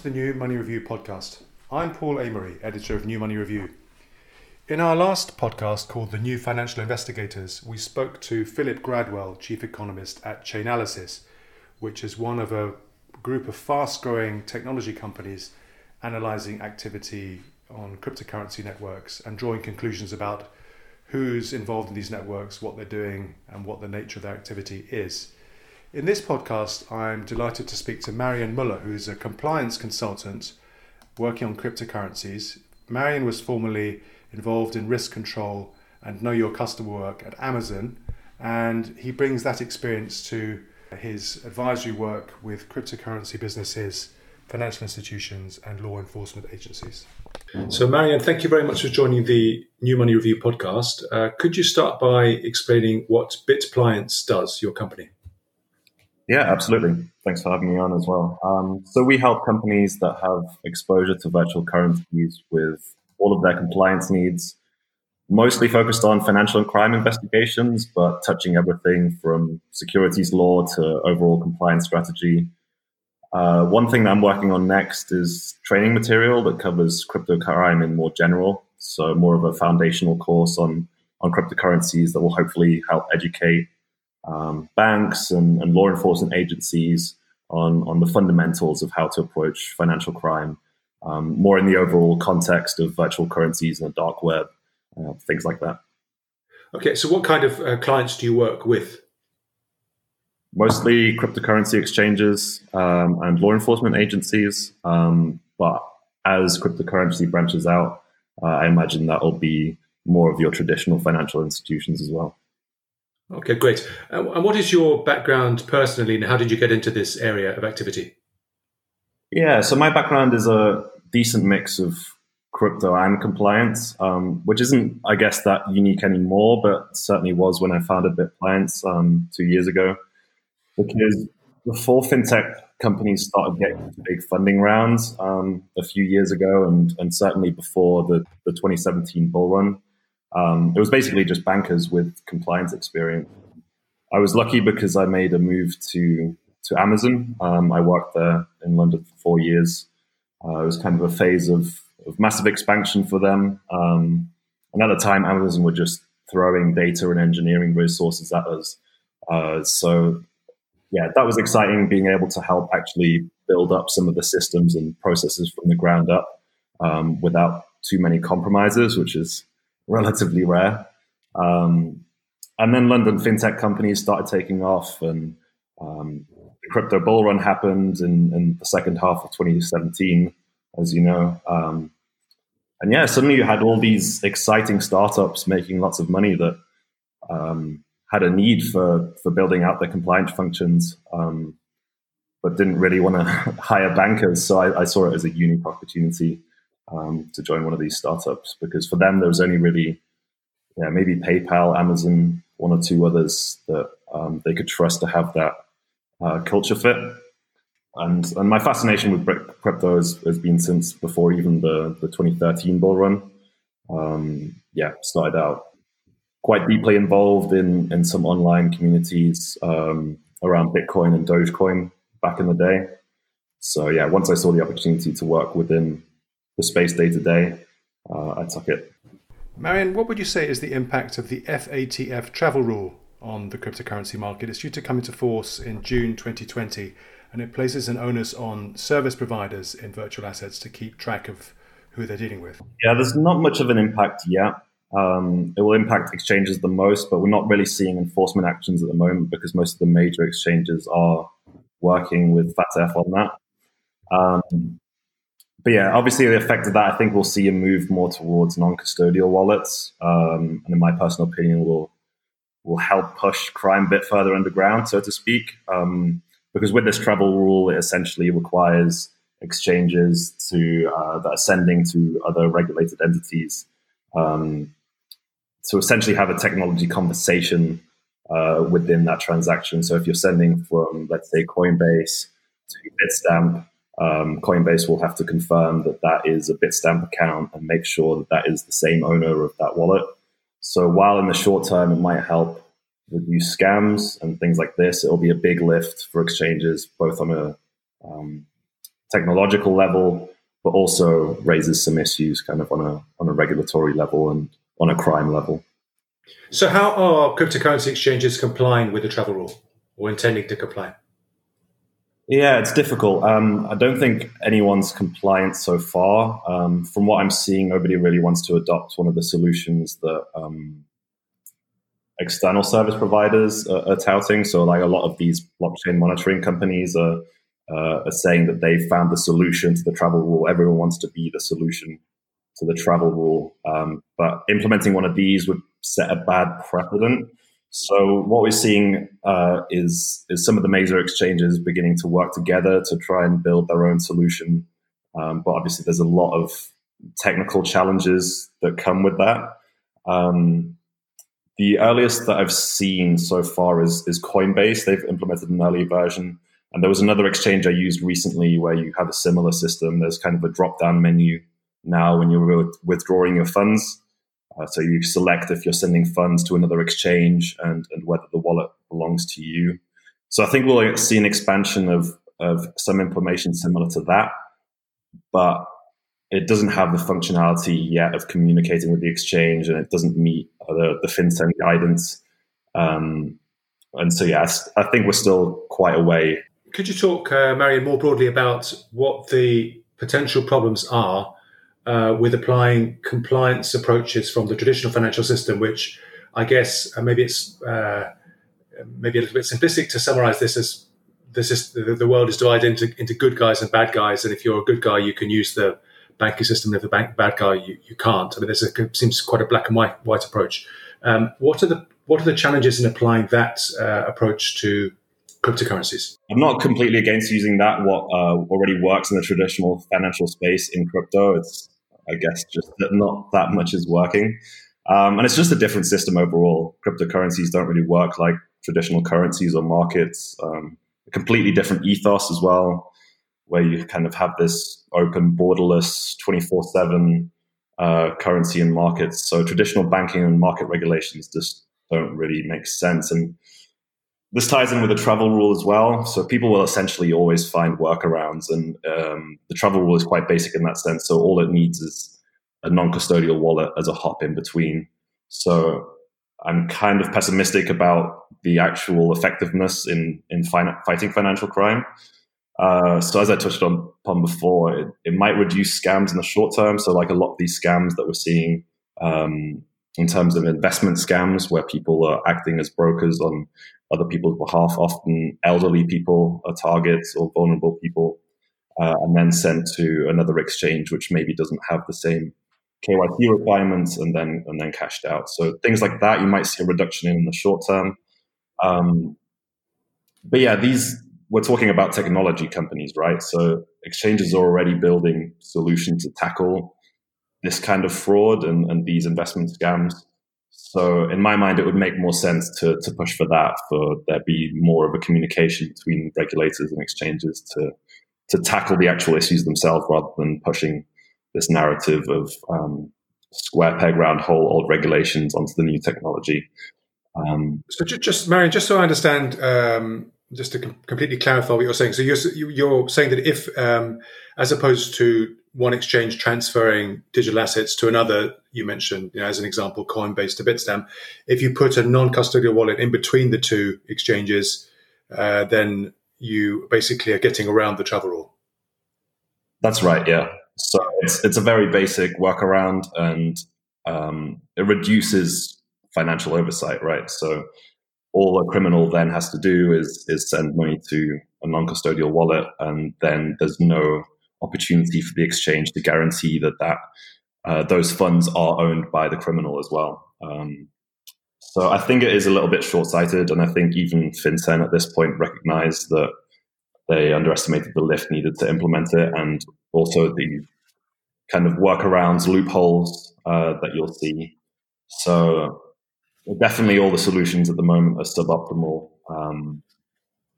to the New Money Review podcast. I'm Paul Amery, editor of New Money Review. In our last podcast called The New Financial Investigators, we spoke to Philip Gradwell, chief economist at Chainalysis, which is one of a group of fast growing technology companies analyzing activity on cryptocurrency networks and drawing conclusions about who's involved in these networks, what they're doing, and what the nature of their activity is. In this podcast, I'm delighted to speak to Marian Muller, who is a compliance consultant working on cryptocurrencies. Marian was formerly involved in risk control and know your customer work at Amazon, and he brings that experience to his advisory work with cryptocurrency businesses, financial institutions, and law enforcement agencies. So, Marian, thank you very much for joining the New Money Review podcast. Uh, could you start by explaining what BitPliance does, your company? Yeah, absolutely. Thanks for having me on as well. Um, so we help companies that have exposure to virtual currencies with all of their compliance needs, mostly focused on financial and crime investigations, but touching everything from securities law to overall compliance strategy. Uh, one thing that I'm working on next is training material that covers crypto crime in more general. So more of a foundational course on on cryptocurrencies that will hopefully help educate um, banks and, and, law enforcement agencies on, on the fundamentals of how to approach financial crime, um, more in the overall context of virtual currencies and the dark web, uh, things like that. Okay, so what kind of uh, clients do you work with? Mostly cryptocurrency exchanges um, and law enforcement agencies. Um, but as cryptocurrency branches out, uh, I imagine that will be more of your traditional financial institutions as well. Okay, great. Uh, and what is your background personally, and how did you get into this area of activity? Yeah, so my background is a decent mix of crypto and compliance, um, which isn't, I guess, that unique anymore, but certainly was when I founded BitPliance um, two years ago. Because before fintech companies started getting big funding rounds um, a few years ago, and, and certainly before the, the 2017 bull run, um, it was basically just bankers with compliance experience. I was lucky because I made a move to to Amazon. Um, I worked there in London for four years. Uh, it was kind of a phase of, of massive expansion for them. Um, and at the time, Amazon were just throwing data and engineering resources at us. Uh, so, yeah, that was exciting being able to help actually build up some of the systems and processes from the ground up um, without too many compromises, which is relatively rare. Um, and then London fintech companies started taking off, and um, the crypto bull run happened in, in, the second half of 2017, as you know. Um, and yeah, suddenly you had all these exciting startups making lots of money that um, had a need for for building out their compliance functions, um, but didn't really want to hire bankers. So I, I, saw it as a unique opportunity um, to join one of these startups because for them there was only really yeah maybe PayPal, Amazon, one or two others that um, they could trust to have that uh, culture fit. And and my fascination with crypto has, has been since before even the the 2013 bull run. Um, yeah, started out quite deeply involved in in some online communities um, around Bitcoin and Dogecoin back in the day. So yeah, once I saw the opportunity to work within the space day to day, uh, I took it. Marian, what would you say is the impact of the FATF travel rule on the cryptocurrency market? It's due to come into force in June 2020, and it places an onus on service providers in virtual assets to keep track of who they're dealing with. Yeah, there's not much of an impact yet. Um, it will impact exchanges the most, but we're not really seeing enforcement actions at the moment because most of the major exchanges are working with FATF on that. Um, but yeah, obviously the effect of that, I think we'll see a move more towards non-custodial wallets, um, and in my personal opinion, will will help push crime a bit further underground, so to speak. Um, because with this travel rule, it essentially requires exchanges to uh, that are sending to other regulated entities um, to essentially have a technology conversation uh, within that transaction. So if you're sending from, let's say, Coinbase to Bitstamp, um, Coinbase will have to confirm that that is a Bitstamp account and make sure that that is the same owner of that wallet. So while in the short term it might help reduce scams and things like this, it'll be a big lift for exchanges, both on a um, technological level, but also raises some issues kind of on a on a regulatory level and on a crime level. So, how are cryptocurrency exchanges complying with the travel rule or intending to comply? Yeah, it's difficult. Um, I don't think anyone's compliant so far. Um, from what I'm seeing, nobody really wants to adopt one of the solutions that um, external service providers are, are, touting. So, like a lot of these blockchain monitoring companies are, uh, are saying that they found the solution to the travel rule. Everyone wants to be the solution to the travel rule, um, but implementing one of these would set a bad precedent. So what we're seeing uh, is is some of the major exchanges beginning to work together to try and build their own solution. Um, but obviously, there's a lot of technical challenges that come with that. Um, the earliest that I've seen so far is is Coinbase. They've implemented an early version, and there was another exchange I used recently where you have a similar system. There's kind of a drop down menu now when you're withdrawing your funds. Uh, so you select if you're sending funds to another exchange and, and whether the wallet belongs to you. So I think we'll see an expansion of, of some information similar to that, but it doesn't have the functionality yet of communicating with the exchange and it doesn't meet the, the FinCEN guidance. Um, and so, yes, I think we're still quite a way. Could you talk, uh, Marian, more broadly about what the potential problems are uh, with applying compliance approaches from the traditional financial system, which I guess uh, maybe it's uh, maybe a little bit simplistic to summarize this as this is the, the, world is divided into, into good guys and bad guys, and if you're a good guy, you can use the banking system. If the bank bad guy, you, you can't. I mean, there's a seems quite a black and white, white approach. Um, what are the what are the challenges in applying that uh, approach to cryptocurrencies? I'm not completely against using that. What uh, already works in the traditional financial space in crypto. It's I guess just that not that much is working. Um, and it's just a different system overall. Cryptocurrencies don't really work like traditional currencies or markets. Um, a completely different ethos as well, where you kind of have this open, borderless, 24 uh, 7 currency and markets. So traditional banking and market regulations just don't really make sense. And this ties in with the travel rule as well. So people will essentially always find workarounds, and um, the travel rule is quite basic in that sense. So all it needs is a non-custodial wallet as a hop in between. So I'm kind of pessimistic about the actual effectiveness in in fighting financial crime. Uh, so as I touched on upon before, it, it, might reduce scams in the short term. So like a lot of these scams that we're seeing um, in terms of investment scams, where people are acting as brokers on other people's behalf, often elderly people are targets or vulnerable people, uh, and then sent to another exchange which maybe doesn't have the same KYC requirements, and then and then cashed out. So things like that, you might see a reduction in, in the short term. Um, but yeah, these we're talking about technology companies, right? So exchanges are already building solutions to tackle this kind of fraud and, and these investment scams. So in my mind, it would make more sense to, to push for that, for there be more of a communication between regulators and exchanges to to tackle the actual issues themselves rather than pushing this narrative of um, square peg round hole old regulations onto the new technology. Um, so just, just Marian, just so I understand, um, just to com- completely clarify what you're saying. So you're you're saying that if, um, as opposed to one exchange transferring digital assets to another, you mentioned, you know, as an example, Coinbase to Bitstamp. If you put a non-custodial wallet in between the two exchanges, uh, then you basically are getting around the travel rule. That's right. Yeah. So it's it's a very basic workaround, and um, it reduces financial oversight. Right. So all a criminal then has to do is is send money to a non-custodial wallet, and then there's no opportunity for the exchange to guarantee that that uh, those funds are owned by the criminal as well. Um, so I think it is a little bit short-sighted, and I think even FinCEN at this point recognized that they underestimated the lift needed to implement it, and also the kind of workarounds, loopholes uh, that you'll see. So definitely, all the solutions at the moment are suboptimal. Um,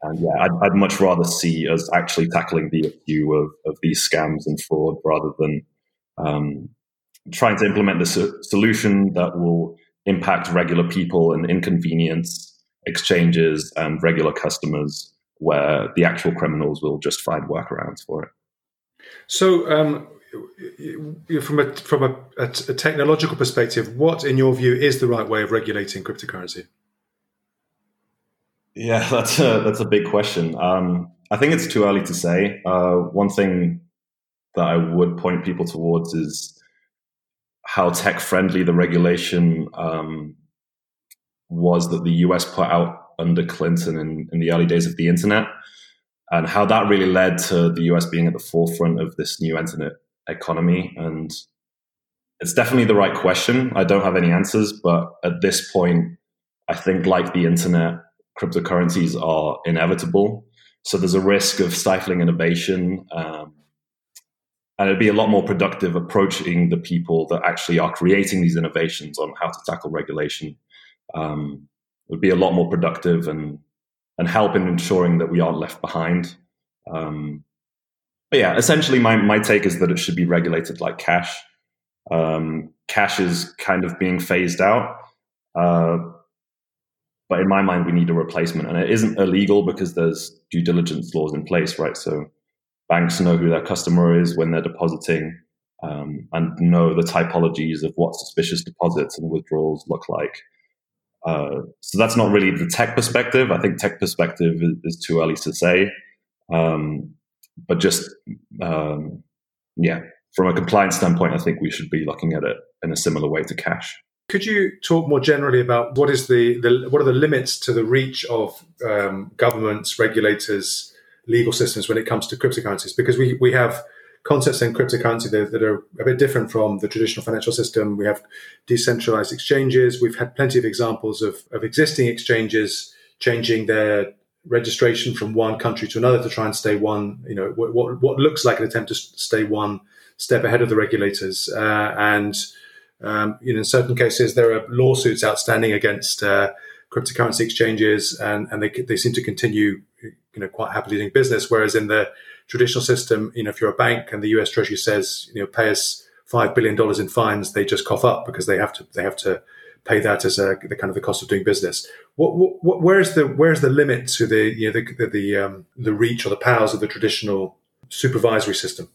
and yeah, I'd, I'd, much rather see us actually tackling the issue of, of these scams and fraud rather than um, trying to implement the so- solution that will impact regular people and inconvenience exchanges and regular customers where the actual criminals will just find workarounds for it. So, um, from a from a, a, a, technological perspective, what, in your view, is the right way of regulating cryptocurrency? Yeah, that's a that's a big question. Um, I think it's too early to say. Uh, one thing that I would point people towards is how tech friendly the regulation um, was that the US put out under Clinton in, in the early days of the internet, and how that really led to the US being at the forefront of this new internet economy. And it's definitely the right question. I don't have any answers, but at this point, I think, like the internet, cryptocurrencies are inevitable. So there's a risk of stifling innovation. Um, and it'd be a lot more productive approaching the people that actually are creating these innovations on how to tackle regulation. Um, it would be a lot more productive and and help in ensuring that we aren't left behind. Um, but yeah, essentially, my my take is that it should be regulated like cash. Um, cash is kind of being phased out. Uh, but in my mind, we need a replacement, and it isn't illegal because there's due diligence laws in place, right? So banks know who their customer is when they're depositing, um, and know the typologies of what suspicious deposits and withdrawals look like. Uh, so that's not really the tech perspective. I think tech perspective is, is too early to say, um, but just um, yeah, from a compliance standpoint, I think we should be looking at it in a similar way to cash. Could you talk more generally about what is the, the what are the limits to the reach of um, governments, regulators, legal systems when it comes to cryptocurrencies? Because we we have concepts in cryptocurrency that, that, are a bit different from the traditional financial system. We have decentralized exchanges. We've had plenty of examples of, of existing exchanges changing their registration from one country to another to try and stay one, you know, what, what looks like an attempt to stay one step ahead of the regulators. Uh, and um, you know, in certain cases, there are lawsuits outstanding against uh, cryptocurrency exchanges, and, and they, they seem to continue, you know, quite happily doing business. Whereas in the traditional system, you know, if you're a bank and the U.S. Treasury says, you know, pay us five billion dollars in fines, they just cough up because they have to they have to pay that as a, the kind of the cost of doing business. What, what where's the where's the limit to the you know the the the, um, the reach or the powers of the traditional supervisory system?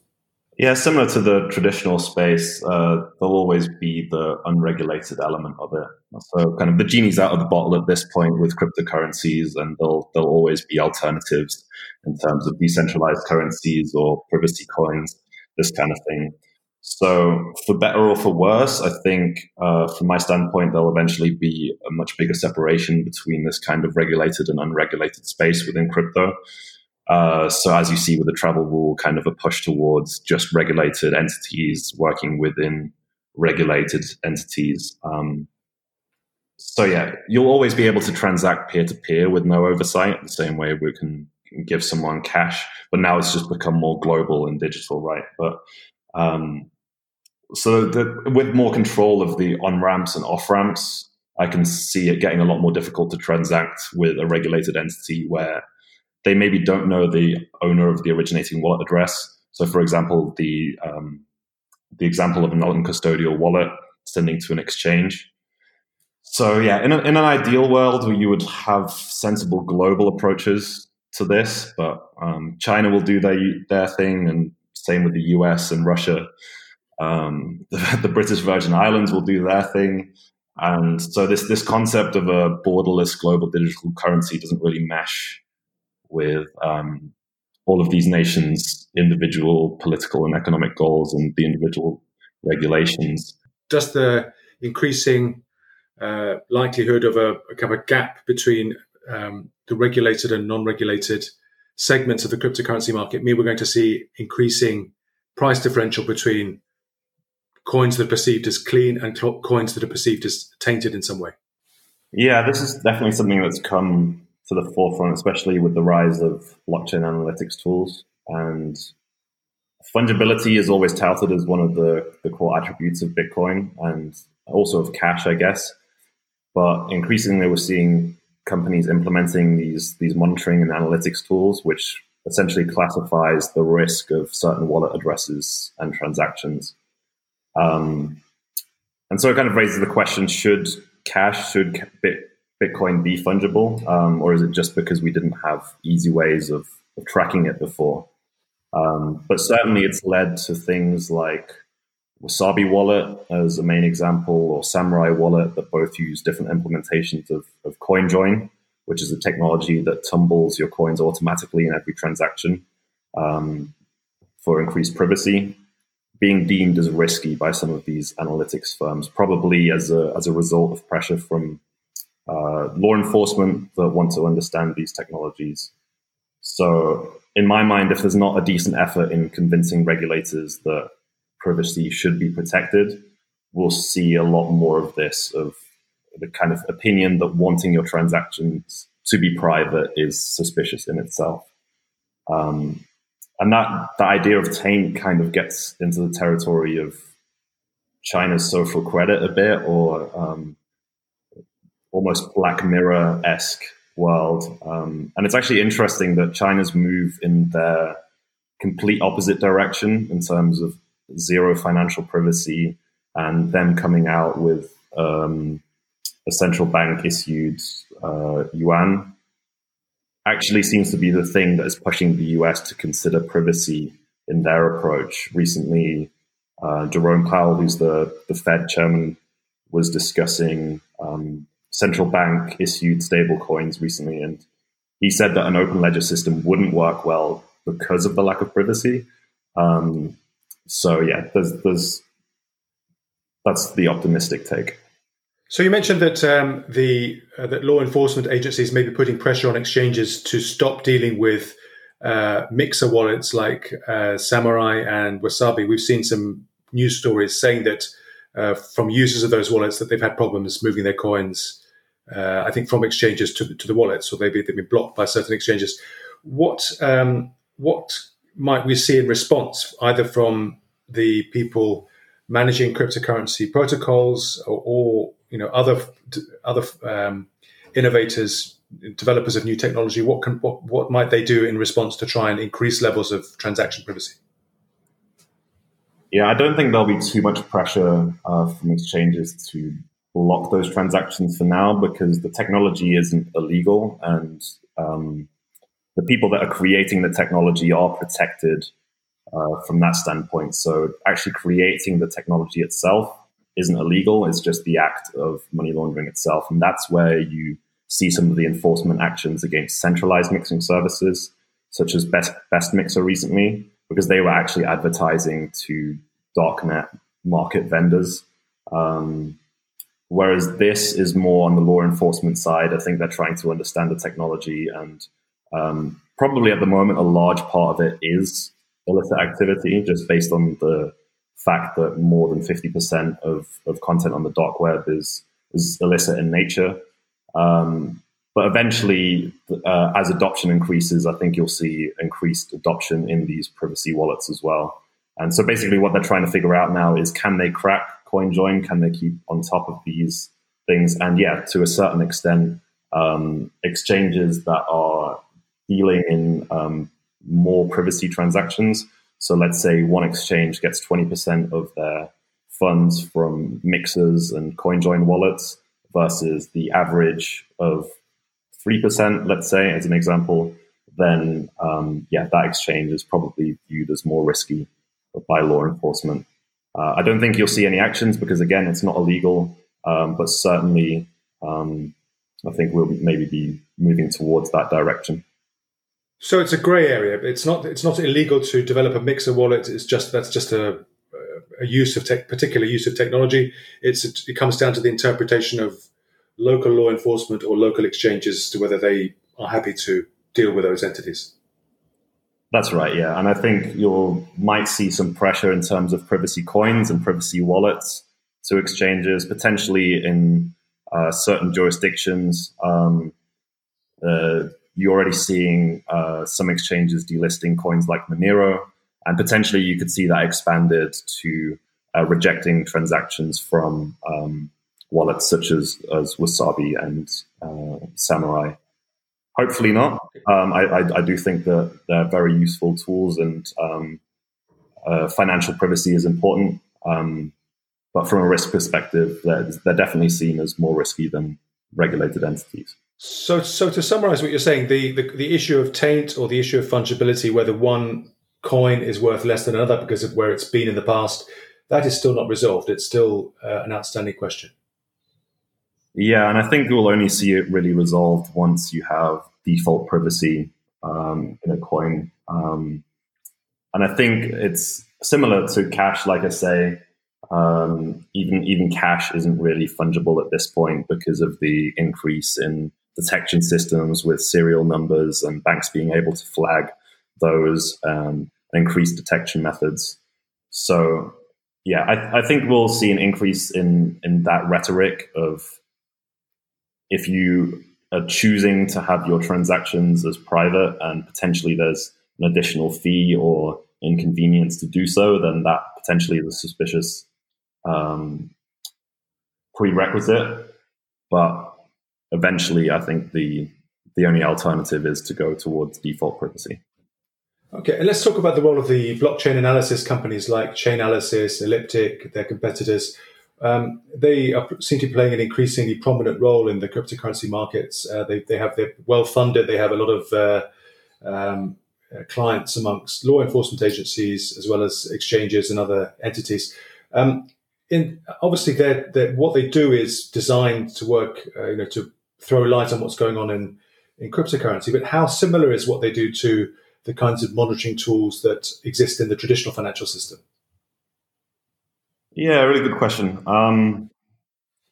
Yeah, similar to the traditional space, uh, there'll always be the unregulated element of it. So, kind of the genie's out of the bottle at this point with cryptocurrencies, and there'll there'll always be alternatives in terms of decentralized currencies or privacy coins, this kind of thing. So, for better or for worse, I think uh, from my standpoint, there'll eventually be a much bigger separation between this kind of regulated and unregulated space within crypto. Uh, so as you see with the travel rule, kind of a push towards just regulated entities working within regulated entities. Um, so yeah, you'll always be able to transact peer to peer with no oversight, the same way we can, give someone cash. But now it's just become more global and digital, right? But um, so the, with more control of the on ramps and off ramps, I can see it getting a lot more difficult to transact with a regulated entity where they maybe don't know the owner of the originating wallet address. So, for example, the um, the example of a non-custodial wallet sending to an exchange. So, yeah, in, a, in an ideal world, where you would have sensible global approaches to this, but um, China will do their their thing, and same with the US and Russia. Um, the, the British Virgin Islands will do their thing. And so this this concept of a borderless global digital currency doesn't really mesh with um, all of these nations' individual political and economic goals and the individual regulations. Does the increasing uh, likelihood of a, a, kind of a gap between um, the regulated and non-regulated segments of the cryptocurrency market mean we're going to see increasing price differential between coins that are perceived as clean and coins that are perceived as tainted in some way? Yeah, this is definitely something that's come to the forefront, especially with the rise of blockchain analytics tools. And fungibility is always touted as one of the, the core attributes of Bitcoin and also of cash, I guess. But increasingly, we're seeing companies implementing these these monitoring and analytics tools, which essentially classifies the risk of certain wallet addresses and transactions. Um, and so it kind of raises the question: Should cash, should Bit, Bitcoin be fungible, um, or is it just because we didn't have easy ways of, of tracking it before? Um, but certainly it's led to things like Wasabi Wallet as a main example, or Samurai Wallet that both use different implementations of, of CoinJoin, which is a technology that tumbles your coins automatically in every transaction um, for increased privacy, being deemed as risky by some of these analytics firms, probably as a, as a result of pressure from uh, law enforcement that want to understand these technologies. So, in my mind, if there's not a decent effort in convincing regulators that privacy should be protected, we'll see a lot more of this of the kind of opinion that wanting your transactions to be private is suspicious in itself. Um, and that the idea of taint kind of gets into the territory of China's social credit a bit, or um, almost Black Mirror esque world. Um, and it's actually interesting that China's move in their complete opposite direction in terms of zero financial privacy and them coming out with um, a central bank issued uh, yuan actually seems to be the thing that is pushing the US to consider privacy in their approach. Recently, uh, Jerome Powell, who's the, the Fed chairman, was discussing um, central bank issued stable coins recently, and he said that an open ledger system wouldn't work well because of the lack of privacy. Um, so yeah, there's there's that's the optimistic take. So you mentioned that um, the uh, that law enforcement agencies may be putting pressure on exchanges to stop dealing with uh, mixer wallets like uh, Samurai and Wasabi. We've seen some news stories saying that uh, from users of those wallets that they've had problems moving their coins. Uh, I think from exchanges to, to the wallets, or maybe they've been blocked by certain exchanges. What um, what might we see in response, either from the people managing cryptocurrency protocols or, or you know other other um, innovators, developers of new technology? What can what, what might they do in response to try and increase levels of transaction privacy? Yeah, I don't think there'll be too much pressure uh, from exchanges to block those transactions for now because the technology isn't illegal and um, the people that are creating the technology are protected uh, from that standpoint. So actually creating the technology itself isn't illegal. It's just the act of money laundering itself. And that's where you see some of the enforcement actions against centralized mixing services, such as Best, Best Mixer recently, because they were actually advertising to darknet market vendors. Um, whereas this is more on the law enforcement side. I think they're trying to understand the technology and um, probably at the moment, a large part of it is illicit activity, just based on the fact that more than 50% of, of content on the dark web is, is illicit in nature. Um, but eventually, uh, as adoption increases, I think you'll see increased adoption in these privacy wallets as well. And so basically, what they're trying to figure out now is can they crack CoinJoin? Can they keep on top of these things? And yeah, to a certain extent, um, exchanges that are dealing in um, more privacy transactions. So let's say one exchange gets 20% of their funds from mixers and CoinJoin wallets versus the average of 3%, let's say, as an example, then um, yeah, that exchange is probably viewed as more risky by law enforcement. Uh, I don't think you'll see any actions because, again, it's not illegal, um, but certainly um, I think we'll maybe be moving towards that direction. So it's a grey area. It's not it's not illegal to develop a mixer wallet. It's just that's just a a use of tech, particular use of technology. It's it comes down to the interpretation of local law enforcement or local exchanges as to whether they are happy to deal with those entities. That's right, yeah, and I think you might see some pressure in terms of privacy coins and privacy wallets to exchanges, potentially in uh, certain jurisdictions. Um, uh, you're already seeing uh, some exchanges delisting coins like Monero, and potentially you could see that expanded to uh, rejecting transactions from um, wallets such as, as Wasabi and uh, Samurai. Hopefully not. Um, I, I, I, do think that they're very useful tools, and um, uh, financial privacy is important. Um, but from a risk perspective, they're, they're definitely seen as more risky than regulated entities. So, so to summarize what you're saying, the, the, the issue of taint or the issue of fungibility, whether one coin is worth less than another because of where it's been in the past. That is still not resolved. It's still uh, an outstanding question. Yeah, and I think you'll only see it really resolved once you have default privacy um, in a coin. Um, and I think it's similar to cash, like I say. Um, even even cash isn't really fungible at this point because of the increase in detection systems with serial numbers and banks being able to flag those um, increased detection methods. So yeah, I, I, think we'll see an increase in in that rhetoric of if you are choosing to have your transactions as private and potentially there's an additional fee or inconvenience to do so, then that potentially is a suspicious um, prerequisite. But eventually, I think the the only alternative is to go towards default privacy. Okay, and let's talk about the role of the blockchain analysis companies like Chainalysis, Elliptic, their competitors. Um, they are, seem to be playing an increasingly prominent role in the cryptocurrency markets. Uh, they, they have they're well funded. They have a lot of uh, um, uh, clients amongst law enforcement agencies as well as exchanges and other entities. Um, in, obviously, they're, they're, what they do is designed to work, uh, you know, to throw light on what's going on in, in cryptocurrency. But how similar is what they do to the kinds of monitoring tools that exist in the traditional financial system? Yeah, really good question. Um,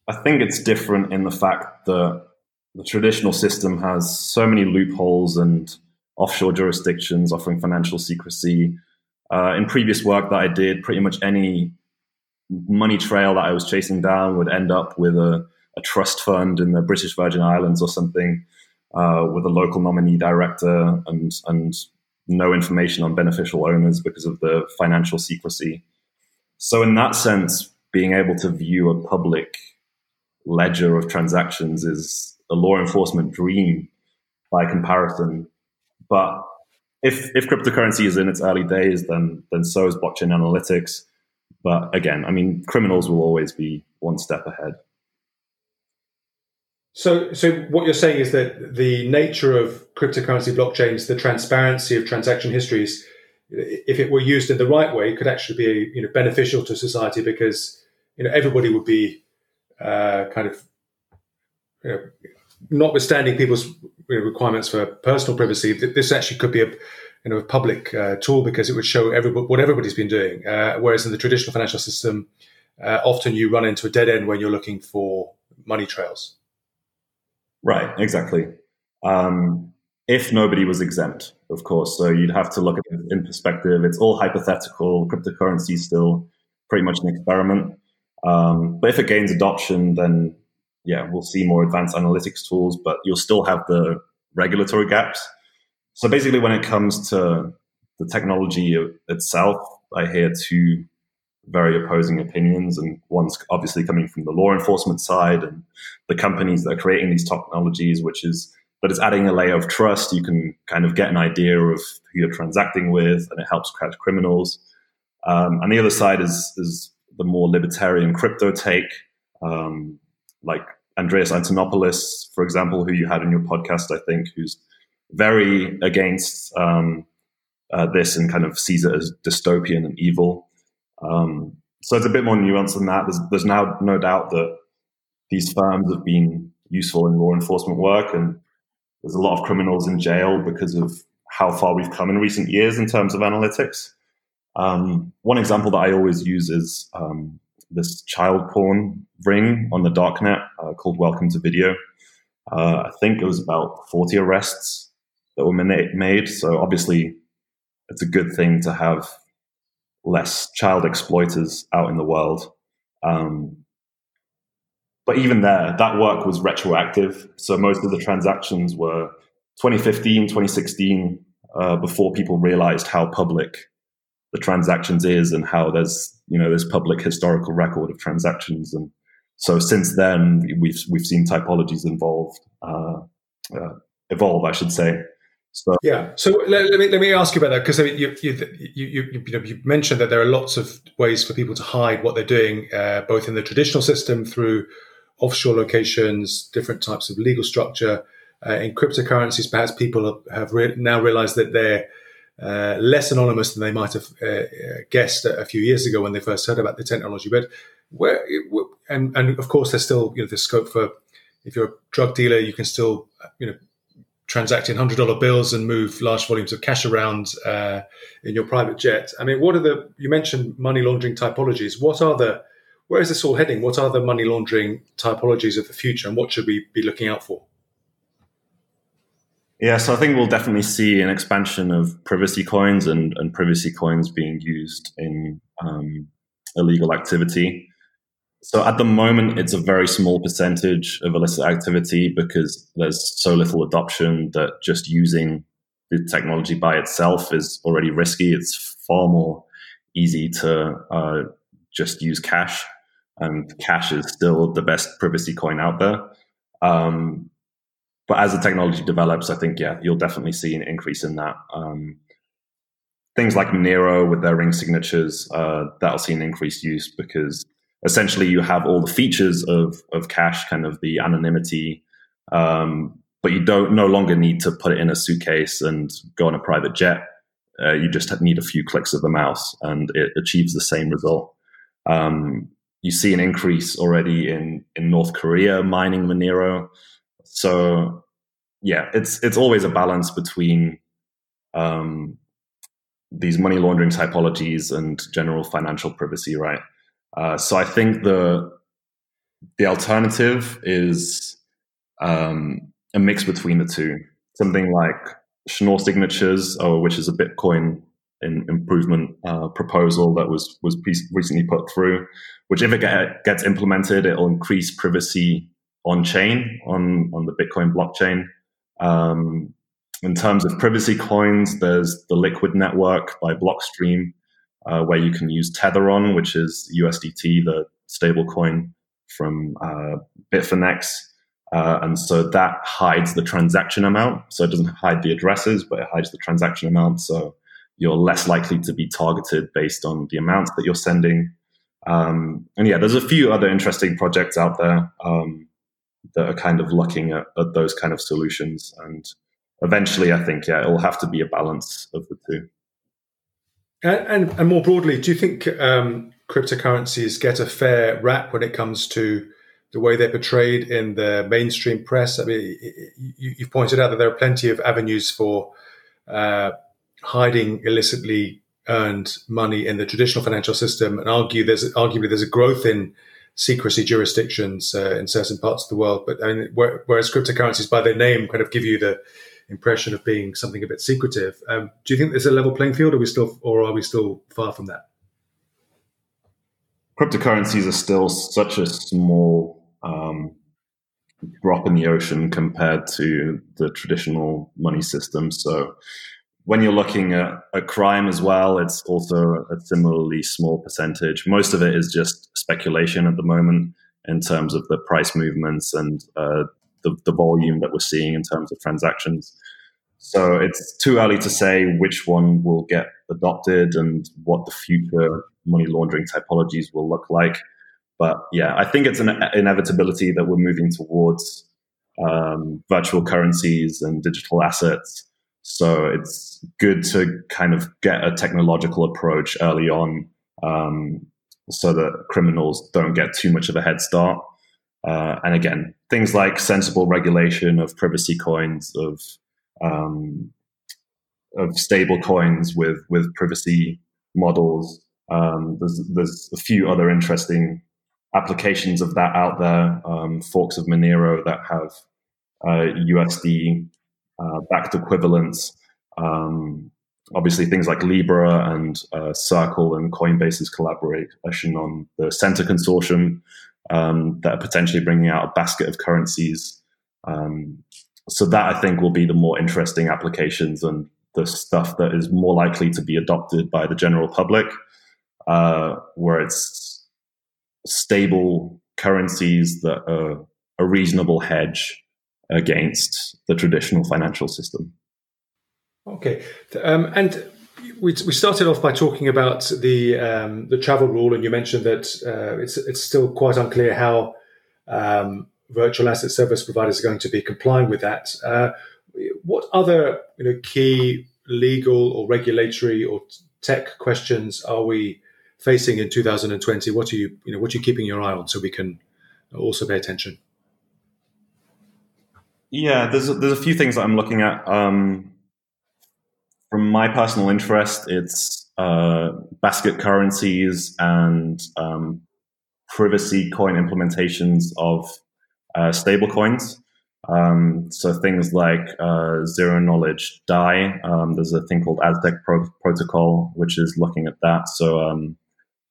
I think it's different in the fact that the traditional system has so many loopholes and offshore jurisdictions offering financial secrecy. Uh, in previous work that I did, pretty much any money trail that I was chasing down would end up with a, a trust fund in the British Virgin Islands or something, uh, with a local nominee director and and no information on beneficial owners because of the financial secrecy. So, in that sense, being able to view a public ledger of transactions is a law enforcement dream by comparison but if if cryptocurrency is in its early days, then then so is blockchain analytics. But again, I mean, criminals will always be one step ahead. So, so what you're saying is that the nature of cryptocurrency blockchains, the transparency of transaction histories, if it were used in the right way, it could actually be you know beneficial to society because you know everybody would be uh, kind of you know, notwithstanding people's requirements for personal privacy, this actually could be a you know a public uh, tool because it would show everybody what everybody's been doing. Uh, whereas in the traditional financial system, uh, often you run into a dead end when you're looking for money trails. Right. Exactly. Um, if nobody was exempt, of course, so you'd have to look at it in perspective. It's all hypothetical. Cryptocurrency is still pretty much an experiment. Um, but if it gains adoption, then yeah, we'll see more advanced analytics tools, but you'll still have the regulatory gaps. So basically, when it comes to the technology itself, I hear two very opposing opinions, and one's obviously coming from the law enforcement side and the companies that are creating these technologies, which is that it's adding a layer of trust. You can kind of get an idea of who you're transacting with, and it helps catch criminals. Um, and the other side is is the more libertarian crypto take, um, like Andreas Antonopoulos, for example, who you had in your podcast, I think, who's very against um, uh, this and kind of sees it as dystopian and evil. Um, so it's a bit more nuanced than that. There's, there's now no doubt that these firms have been useful in law enforcement work, and there's a lot of criminals in jail because of how far we've come in recent years in terms of analytics. Um, one example that I always use is um, this child porn ring on the darknet uh, called Welcome to Video. Uh, I think it was about 40 arrests that were made. So obviously, it's a good thing to have less child exploiters out in the world. Um, but even there, that work was retroactive. So most of the transactions were 2015, 2016, uh, before people realized how public the transactions is and how there's you know this public historical record of transactions. And so since then we've we've seen typologies involved uh, uh, evolve I should say. So yeah. So let, let, me let me ask you about that because I mean, you, you, you, you, you, know, you mentioned that there are lots of ways for people to hide what they're doing uh, both in the traditional system through offshore locations different types of legal structure uh, in cryptocurrencies perhaps people have, re- now realized that they're uh, less anonymous than they might have uh, guessed a, few years ago when they first heard about the technology. But where, and, and of course, there's still you know the scope for if you're a drug dealer, you can still you know transact in hundred dollar bills and move large volumes of cash around uh, in your private jet. I mean, what are the you mentioned money laundering typologies? What are the where is this all heading? What are the money laundering typologies of the future, and what should we be looking out for? Yeah, so I think we'll definitely see an expansion of privacy coins and, and privacy coins being used in um, illegal activity. So at the moment, it's a very small percentage of illicit activity because there's so little adoption that just using the technology by itself is already risky. It's far more easy to uh, just use cash, and cash is still the best privacy coin out there. Um, but as the technology develops, I think yeah, you'll definitely see an increase in that. Um, things like Monero with their ring signatures, uh, that'll see an increased use because essentially you have all the features of of cash, kind of the anonymity, um, but you don't no longer need to put it in a suitcase and go on a private jet. Uh, you just need a few clicks of the mouse, and it achieves the same result. Um, you see an increase already in in North Korea mining Monero. So yeah, it's it's always a balance between um, these money laundering typologies and general financial privacy, right? Uh, so I think the the alternative is um, a mix between the two. Something like Schnorr signatures, or which is a Bitcoin in improvement uh, proposal that was was recently put through. Which, if it get, gets implemented, it'll increase privacy on chain on on the Bitcoin blockchain. Um, in terms of privacy coins, there's the Liquid network by Blockstream, uh, where you can use Tetheron, which is USDT, the stablecoin from uh, Bitfinex. Uh, and so that hides the transaction amount. So it doesn't hide the addresses, but it hides the transaction amount. So you're less likely to be targeted based on the amounts that you're sending. Um, and yeah, there's a few other interesting projects out there. Um, that are kind of looking at, at those kind of solutions. And eventually, I think, yeah, it will have to be a balance of the two. And, and, and more broadly, do you think um, cryptocurrencies get a fair rap when it comes to the way they're portrayed in the mainstream press? I mean, you, have pointed out that there are plenty of avenues for uh, hiding illicitly earned money in the traditional financial system, and argue there's arguably there's a growth in secrecy jurisdictions uh, in certain parts of the world. But I mean, whereas cryptocurrencies, by their name, kind of give you the impression of being something a bit secretive. Um, do you think there's a level playing field, or we still, or are we still far from that? Cryptocurrencies are still such a small um, drop in the ocean compared to the traditional money system. So when you're looking at, a crime as well, it's also a similarly small percentage. Most of it is just speculation at the moment in terms of the price movements and uh, the, the volume that we're seeing in terms of transactions. So it's too early to say which one will get adopted and what the future money laundering typologies will look like. But yeah, I think it's an inevitability that we're moving towards um, virtual currencies and digital assets so it's good to kind of get a technological approach early on um, so that criminals don't get too much of a head start. Uh, and again, things like sensible regulation of privacy coins, of um, of stable coins with with privacy models. Um, there's there's a few other interesting applications of that out there. Um, forks of Monero that have uh, USD uh, backed equivalents. Um, obviously, things like Libra and uh, Circle and Coinbase's collaboration on the Centre Consortium um, that are potentially bringing out a basket of currencies. Um, so that I think will be the more interesting applications and the stuff that is more likely to be adopted by the general public, uh, where it's stable currencies that are a reasonable hedge against the traditional financial system. Okay, um, and we, we started off by talking about the um, the travel rule, and you mentioned that uh, it's it's still quite unclear how um, virtual asset service providers are going to be complying with that. Uh, what other you know, key legal or regulatory or tech questions are we facing in 2020? What are you, you know, what are you keeping your eye on so we can also pay attention? Yeah, there's a, there's a few things that I'm looking at. Um, from my personal interest, it's uh, basket currencies and um, privacy coin implementations of uh, stable coins. Um, so things like uh, zero knowledge DAI. Um, there's a thing called Aztec Pro- Protocol, which is looking at that. So um,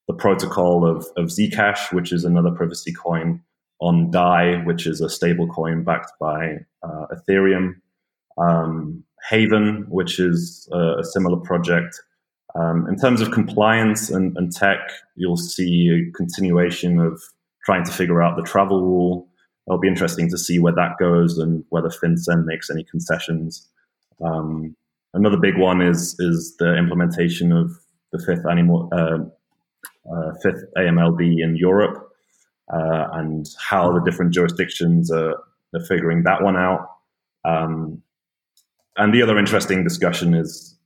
the protocol of, of Zcash, which is another privacy coin, on DAI, which is a stable coin backed by uh, Ethereum. Um, Haven, which is a, a similar project. Um, in terms of compliance and, and, tech, you'll see a continuation of trying to figure out the travel rule. It'll be interesting to see where that goes and whether FinCEN makes any concessions. Um, another big one is is the implementation of the fifth animal uh, uh, fifth AMLD in Europe uh, and how the different jurisdictions are, are figuring that one out. Um, and the other interesting discussion is,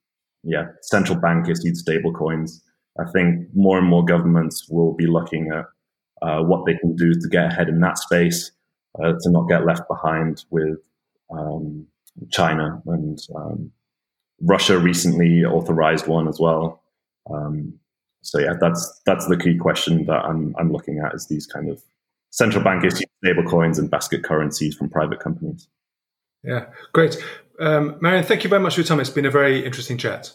yeah, central bank issued stablecoins. I think more and more governments will be looking at uh, what they can do to get ahead in that space, uh, to not get left behind with um, China and um, Russia recently authorized one as well. Um, so yeah, that's that's the key question that I'm I'm looking at is these kind of central bank issued stablecoins and basket currencies from private companies. Yeah, great. Um, Marian, thank you very much for your time. It's been a very interesting chat.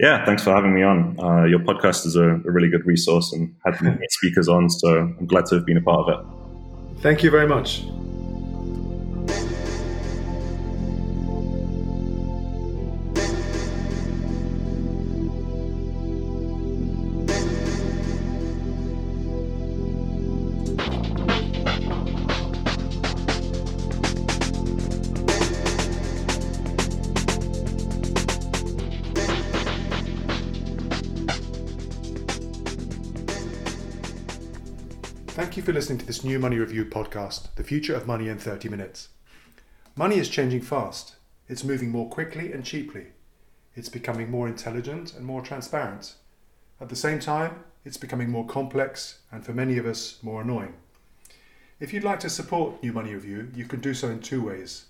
Yeah, thanks for having me on. Uh, your podcast is a, a, really good resource and had many speakers on, so I'm glad to have been a part of it. Thank you very much. Thank you for listening to this new Money Review podcast, The Future of Money in 30 Minutes. Money is changing fast. It's moving more quickly and cheaply. It's becoming more intelligent and more transparent. At the same time, it's becoming more complex and for many of us more annoying. If you'd like to support New Money Review, you can do so in two ways.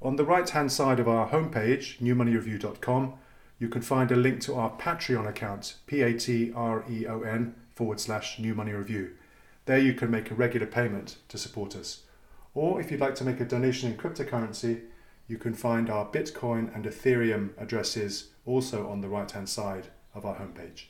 On the right hand side of our homepage, newmoneyreview.com, you can find a link to our Patreon account, P A T R E O N forward slash New Money Review there you can make a regular payment to support us. Or if you'd like to make a donation in cryptocurrency, you can find our Bitcoin and Ethereum addresses also on the right hand side of our homepage.